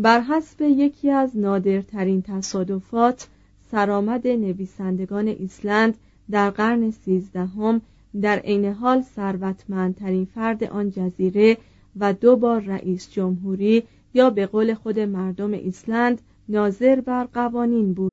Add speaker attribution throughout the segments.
Speaker 1: بر حسب یکی از نادرترین تصادفات سرآمد نویسندگان ایسلند در قرن سیزدهم در عین حال ثروتمندترین فرد آن جزیره و دو بار رئیس جمهوری یا به قول خود مردم ایسلند ناظر بر قوانین بود.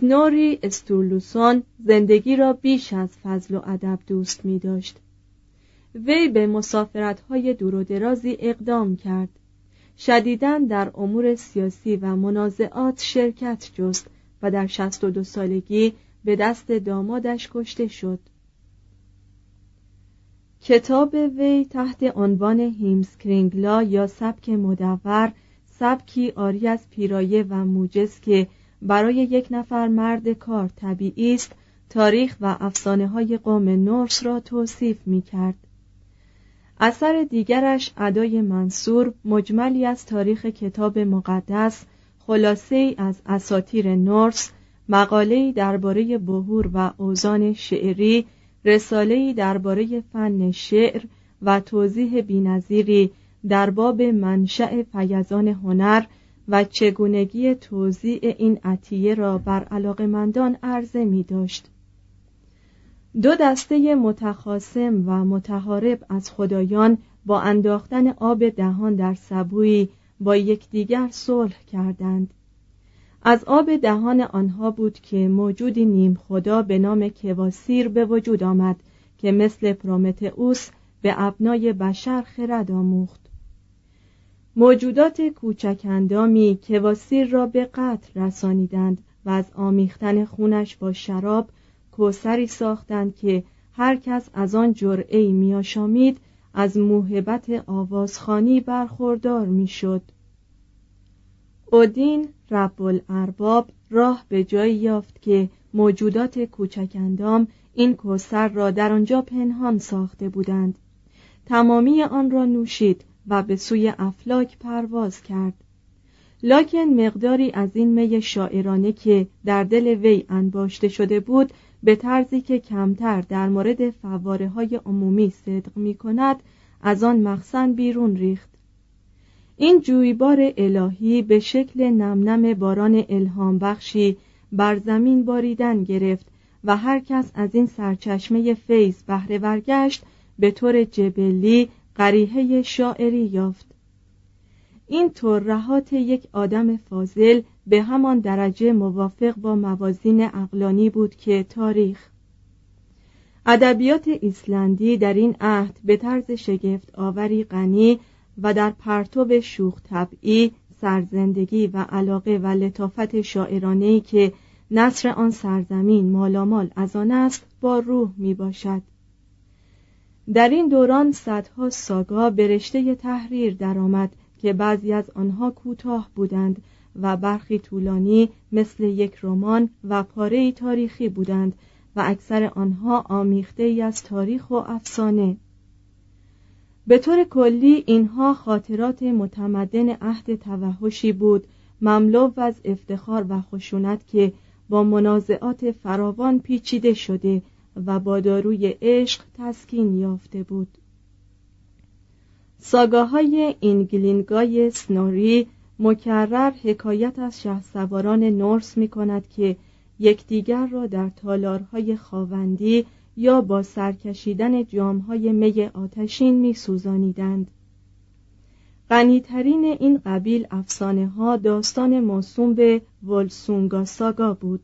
Speaker 1: سنوری استورلوسون زندگی را بیش از فضل و ادب دوست می داشت. وی به مسافرت‌های دور و درازی اقدام کرد. شدیداً در امور سیاسی و منازعات شرکت جست و در 62 سالگی به دست دامادش کشته شد. کتاب وی تحت عنوان هیمسکرینگلا یا سبک مدور سبکی آری از پیرایه و موجز که برای یک نفر مرد کار طبیعی است تاریخ و افسانه های قوم نورس را توصیف می کرد. اثر دیگرش ادای منصور مجملی از تاریخ کتاب مقدس خلاصه از اساتیر نورس مقاله‌ای درباره بهور و اوزان شعری رساله‌ای درباره فن شعر و توضیح بینظیری در باب منشأ فیضان هنر و چگونگی توزیع این عطیه را بر علاقمندان عرضه می داشت. دو دسته متخاسم و متحارب از خدایان با انداختن آب دهان در سبویی با یکدیگر صلح کردند از آب دهان آنها بود که موجودی نیم خدا به نام کواسیر به وجود آمد که مثل پرومتئوس به ابنای بشر خرد آموخت موجودات کوچکندامی کواسیر را به قتل رسانیدند و از آمیختن خونش با شراب کوسری ساختند که هر کس از آن جرعی میآشامید از موهبت آوازخانی برخوردار می‌شد. اودین رب الارباب راه به جایی یافت که موجودات کوچکندام این کوسر را در آنجا پنهان ساخته بودند تمامی آن را نوشید و به سوی افلاک پرواز کرد. لاکن مقداری از این می شاعرانه که در دل وی انباشته شده بود به طرزی که کمتر در مورد فواره های عمومی صدق می کند از آن مخزن بیرون ریخت. این جویبار الهی به شکل نمنم باران الهام بخشی بر زمین باریدن گرفت و هر کس از این سرچشمه فیض بهره برگشت به طور جبلی قریحه شاعری یافت. این ترهات یک آدم فاضل به همان درجه موافق با موازین اقلانی بود که تاریخ. ادبیات ایسلندی در این عهد به طرز شگفت آوری غنی و در پرتو شوخ طبعی سرزندگی و علاقه و لطافت شاعرانهی که نصر آن سرزمین مالامال از آن است با روح می باشد در این دوران صدها ساگا به تحریر درآمد که بعضی از آنها کوتاه بودند و برخی طولانی مثل یک رمان و پاره تاریخی بودند و اکثر آنها آمیخته ای از تاریخ و افسانه. به طور کلی اینها خاطرات متمدن عهد توحشی بود مملو از افتخار و خشونت که با منازعات فراوان پیچیده شده و با داروی عشق تسکین یافته بود ساگاهای اینگلینگای سنوری مکرر حکایت از سواران نورس می کند که یکدیگر را در تالارهای خاوندی یا با سرکشیدن جامهای می آتشین می سوزانیدند. غنیترین این قبیل افسانه ها داستان موسوم به ولسونگا ساگا بود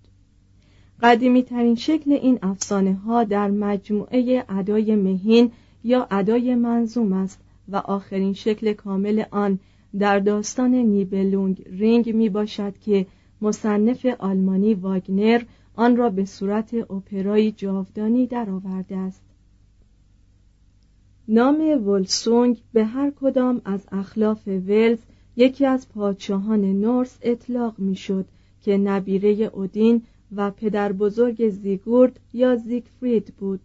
Speaker 1: قدیمی ترین شکل این افسانه ها در مجموعه ادای مهین یا ادای منظوم است و آخرین شکل کامل آن در داستان نیبلونگ رینگ می باشد که مصنف آلمانی واگنر آن را به صورت اپرایی جاودانی درآورده است. نام ولسونگ به هر کدام از اخلاف ولز یکی از پادشاهان نورس اطلاق می‌شد که نبیره اودین و پدر بزرگ زیگورد یا زیگفرید بود.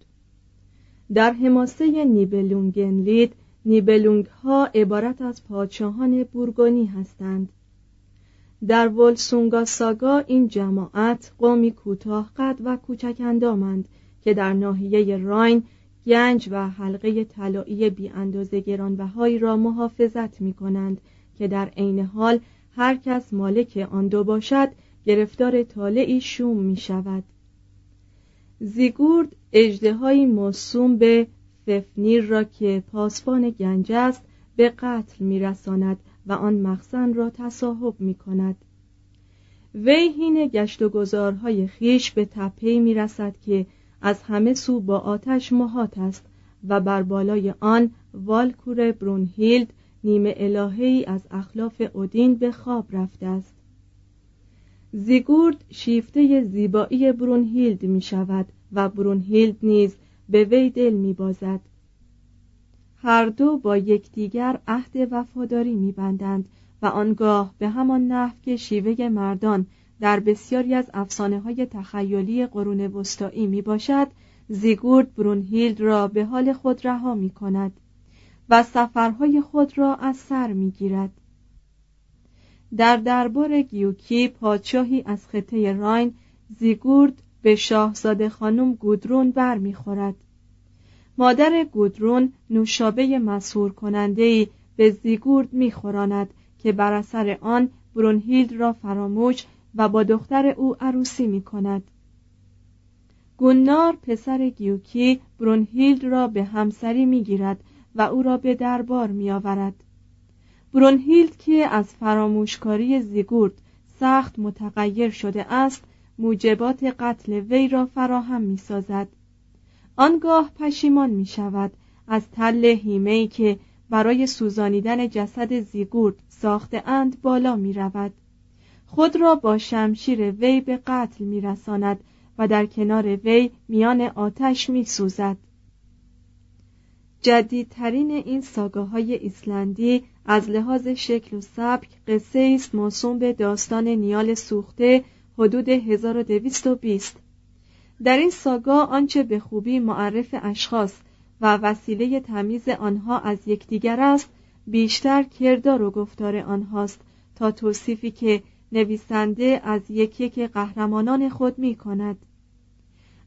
Speaker 1: در حماسه نیبلونگنلید نیبلونگ ها عبارت از پادشاهان بورگونی هستند. در ولسونگا ساگا این جماعت قومی کوتاه قد و کوچک اندامند که در ناحیه راین گنج و حلقه طلایی بی اندازه گرانبهایی را محافظت می کنند که در عین حال هر کس مالک آن دو باشد گرفتار طالعی شوم می شود زیگورد اجدهایی موسوم به ففنیر را که پاسبان گنج است به قتل می رساند و آن مخزن را تصاحب می کند وی هین گشت و گذارهای خیش به تپهی می رسد که از همه سو با آتش محات است و بر بالای آن والکور برونهیلد نیمه الههی از اخلاف اودین به خواب رفته است. زیگورد شیفته زیبایی برونهیلد می شود و برونهیلد نیز به وی دل می بازد هر دو با یکدیگر عهد وفاداری میبندند و آنگاه به همان نحو که شیوه مردان در بسیاری از افسانه های تخیلی قرون وسطایی می باشد زیگورد برونهیلد را به حال خود رها می کند و سفرهای خود را از سر می گیرد. در دربار گیوکی پادشاهی از خطه راین زیگورد به شاهزاده خانم گودرون برمیخورد. مادر گودرون نوشابه مسهور کننده به زیگورد میخوراند که بر اثر آن برونهیلد را فراموش و با دختر او عروسی می کند گونار پسر گیوکی برونهیلد را به همسری می گیرد و او را به دربار می آورد برونهیلد که از فراموشکاری زیگورد سخت متغیر شده است موجبات قتل وی را فراهم می سازد آنگاه پشیمان می شود از تل هیمهی که برای سوزانیدن جسد زیگورد ساخته اند بالا می رود خود را با شمشیر وی به قتل می رساند و در کنار وی میان آتش می سوزد جدیدترین این ساگاهای ایسلندی از لحاظ شکل و سبک قصه است موسوم به داستان نیال سوخته حدود 1220 در این ساگا آنچه به خوبی معرف اشخاص و وسیله تمیز آنها از یکدیگر است بیشتر کردار و گفتار آنهاست تا توصیفی که نویسنده از یک یک قهرمانان خود می کند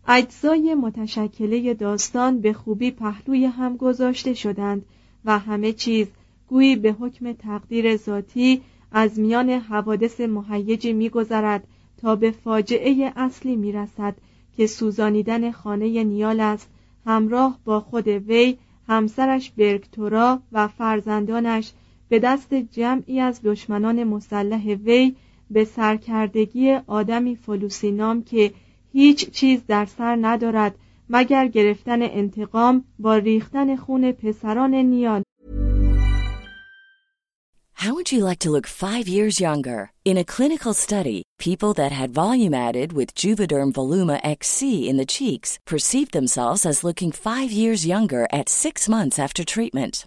Speaker 1: اجزای متشکله داستان به خوبی پهلوی هم گذاشته شدند و همه چیز گویی به حکم تقدیر ذاتی از میان حوادث مهیجی میگذرد تا به فاجعه اصلی می‌رسد که سوزانیدن خانه نیال است همراه با خود وی همسرش برکتورا و فرزندانش به دست جمعی از دشمنان مسلح وی به سرکردگی آدمی فلوسی نام که هیچ چیز در سر ندارد مگر گرفتن انتقام با ریختن خون پسران نیال
Speaker 2: How would you like to look 5 years younger? In a clinical study, people that had volume added with Juvederm Voluma XC in the cheeks perceived themselves as looking 5 years younger at 6 months after treatment.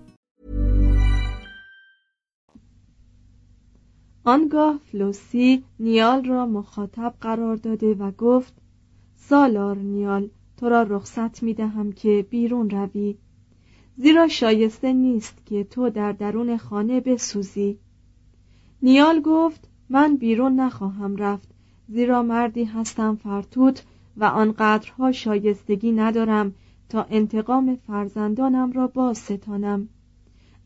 Speaker 1: آنگاه فلوسی نیال را مخاطب قرار داده و گفت سالار نیال تو را رخصت می دهم که بیرون روی. زیرا شایسته نیست که تو در درون خانه بسوزی. نیال گفت من بیرون نخواهم رفت زیرا مردی هستم فرتوت و آنقدرها شایستگی ندارم تا انتقام فرزندانم را باز ستانم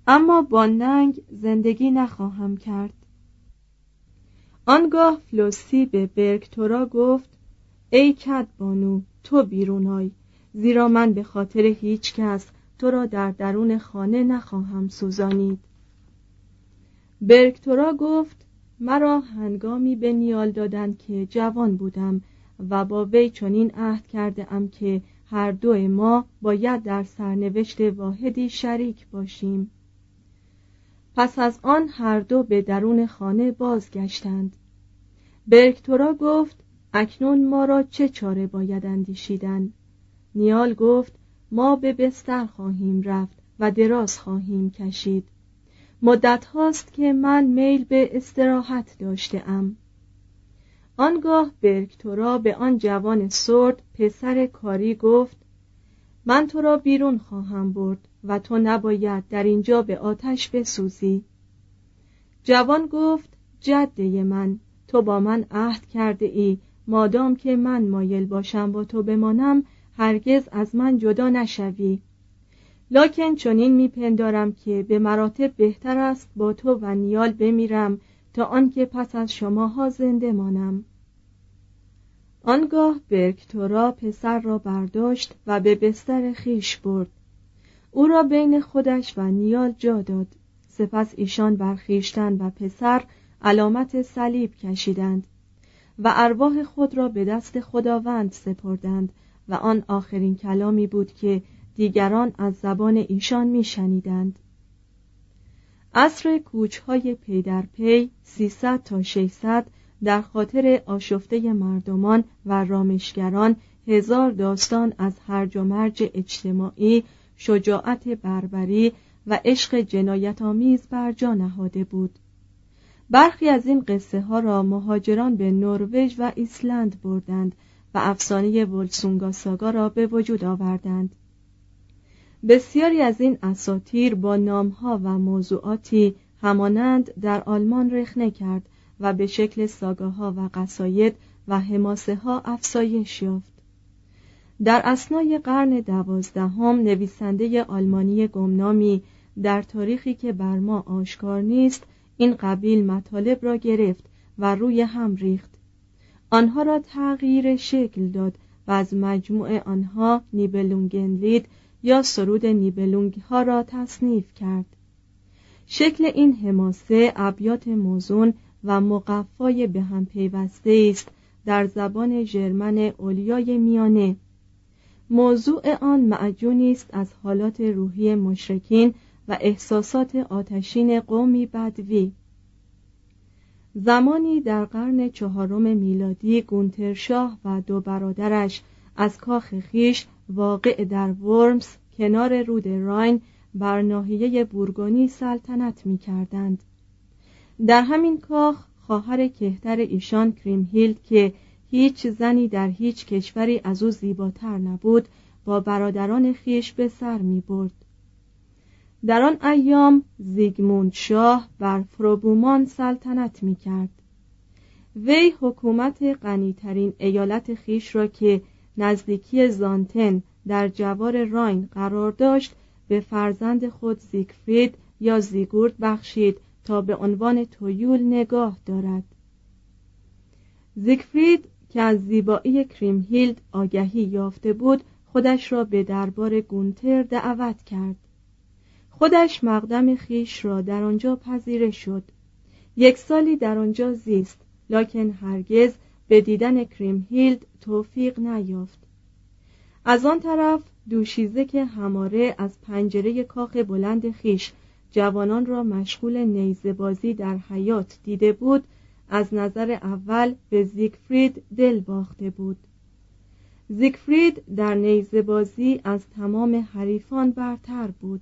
Speaker 1: اما با ننگ زندگی نخواهم کرد. آنگاه فلوسی به برگتورا گفت ای کد بانو تو بیرون آی. زیرا من به خاطر هیچ کس تو را در درون خانه نخواهم سوزانید. برکتورا گفت مرا هنگامی به نیال دادند که جوان بودم و با وی چنین عهد کرده ام که هر دو ما باید در سرنوشت واحدی شریک باشیم. پس از آن هر دو به درون خانه بازگشتند. برکتورا گفت اکنون ما را چه چاره باید اندیشیدن؟ نیال گفت ما به بستر خواهیم رفت و دراز خواهیم کشید. مدت هاست که من میل به استراحت داشته ام. آنگاه برکتورا به آن جوان سرد پسر کاری گفت من تو را بیرون خواهم برد و تو نباید در اینجا به آتش بسوزی. جوان گفت جده من تو با من عهد کرده ای. مادام که من مایل باشم با تو بمانم هرگز از من جدا نشوی. لکن چنین میپندارم که به مراتب بهتر است با تو و نیال بمیرم تا آنکه پس از شماها زنده مانم. آنگاه برکتورا پسر را برداشت و به بستر خیش برد. او را بین خودش و نیال جا داد. سپس ایشان برخیشتن و پسر علامت صلیب کشیدند و ارواح خود را به دست خداوند سپردند و آن آخرین کلامی بود که دیگران از زبان ایشان میشنیدند. عصر کوچهای پی در پی سیصد تا 600 در خاطر آشفته مردمان و رامشگران هزار داستان از هرج و مرج اجتماعی شجاعت بربری و عشق جنایت آمیز بر جا نهاده بود. برخی از این قصه ها را مهاجران به نروژ و ایسلند بردند و افسانه ولسونگا ساگا را به وجود آوردند. بسیاری از این اساتیر با نامها و موضوعاتی همانند در آلمان رخنه کرد و به شکل ساگاها و قصاید و حماسه ها افزایش یافت. در اسنای قرن دوازدهم نویسنده آلمانی گمنامی در تاریخی که بر ما آشکار نیست این قبیل مطالب را گرفت و روی هم ریخت. آنها را تغییر شکل داد و از مجموع آنها نیبلونگنلید یا سرود نیبلونگ ها را تصنیف کرد. شکل این حماسه ابیات موزون و مقفای به هم پیوسته است در زبان ژرمن اولیای میانه موضوع آن معجونی است از حالات روحی مشرکین و احساسات آتشین قومی بدوی زمانی در قرن چهارم میلادی گونترشاه و دو برادرش از کاخ خیش واقع در ورمز کنار رود راین بر ناحیه بورگونی سلطنت می کردند. در همین کاخ خواهر کهتر ایشان کریمهیلد که هیچ زنی در هیچ کشوری از او زیباتر نبود با برادران خیش به سر می برد. در آن ایام زیگموند شاه بر فروبومان سلطنت می کرد. وی حکومت غنیترین ایالت خیش را که نزدیکی زانتن در جوار راین قرار داشت به فرزند خود زیگفرید یا زیگورد بخشید تا به عنوان تویول نگاه دارد. زیگفرید که از زیبایی کریمهیلد آگهی یافته بود خودش را به دربار گونتر دعوت کرد. خودش مقدم خیش را در آنجا پذیره شد. یک سالی در آنجا زیست لکن هرگز به دیدن کریمهیلد توفیق نیافت. از آن طرف دوشیزه که هماره از پنجره کاخ بلند خیش جوانان را مشغول نیزه بازی در حیات دیده بود از نظر اول به زیگفرید دل باخته بود زیگفرید در نیزه بازی از تمام حریفان برتر بود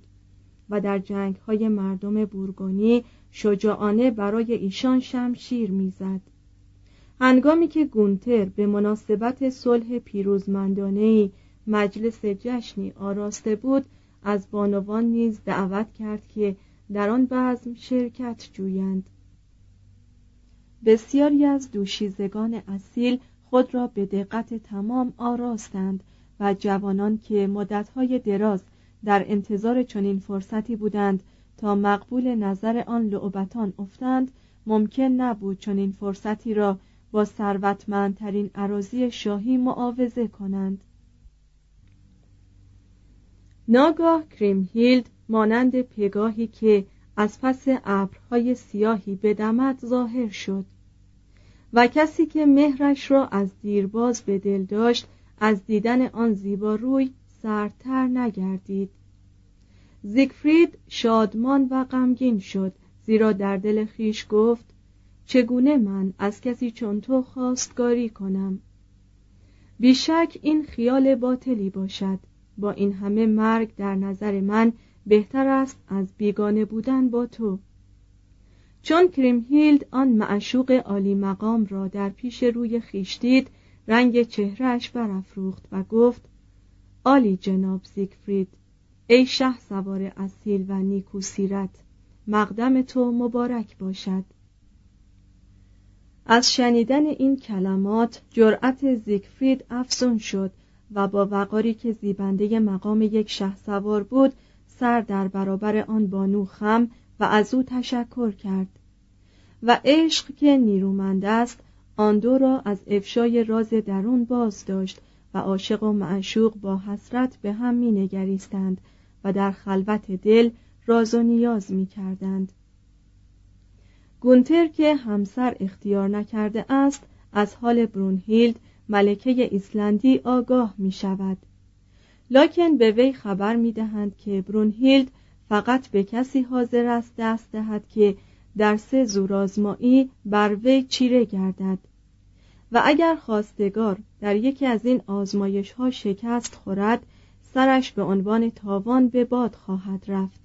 Speaker 1: و در جنگ های مردم بورگونی شجاعانه برای ایشان شمشیر می‌زد. هنگامی که گونتر به مناسبت صلح پیروزمندانه مجلس جشنی آراسته بود از بانوان نیز دعوت کرد که در آن بزم شرکت جویند. بسیاری از دوشیزگان اصیل خود را به دقت تمام آراستند و جوانان که مدتهای دراز در انتظار چنین فرصتی بودند تا مقبول نظر آن لعبتان افتند ممکن نبود چنین فرصتی را با ثروتمندترین عراضی شاهی معاوضه کنند. ناگاه کریمهیلد مانند پگاهی که از پس ابرهای سیاهی بدمد ظاهر شد و کسی که مهرش را از دیرباز به دل داشت از دیدن آن زیبا روی سردتر نگردید. زیگفرید شادمان و غمگین شد زیرا در دل خیش گفت چگونه من از کسی چون تو خواستگاری کنم؟ بیشک این خیال باطلی باشد. با این همه مرگ در نظر من بهتر است از بیگانه بودن با تو. چون کریمهیلد آن معشوق عالی مقام را در پیش روی خیش دید رنگ چهرهش برافروخت و گفت آلی جناب زیگفرید ای شه سوار اصیل و نیکو سیرت مقدم تو مبارک باشد. از شنیدن این کلمات جرأت زیگفرید افزون شد و با وقاری که زیبنده مقام یک شه سوار بود سر در برابر آن بانو خم و از او تشکر کرد و عشق که نیرومند است آن دو را از افشای راز درون باز داشت و عاشق و معشوق با حسرت به هم می نگریستند و در خلوت دل راز و نیاز می کردند. گونتر که همسر اختیار نکرده است از حال برونهیلد ملکه ایسلندی آگاه می شود لاکن به وی خبر می دهند که برونهیلد فقط به کسی حاضر است دست دهد که در سه زورآزمایی بر وی چیره گردد. و اگر خواستگار در یکی از این آزمایش ها شکست خورد سرش به عنوان تاوان به باد خواهد رفت.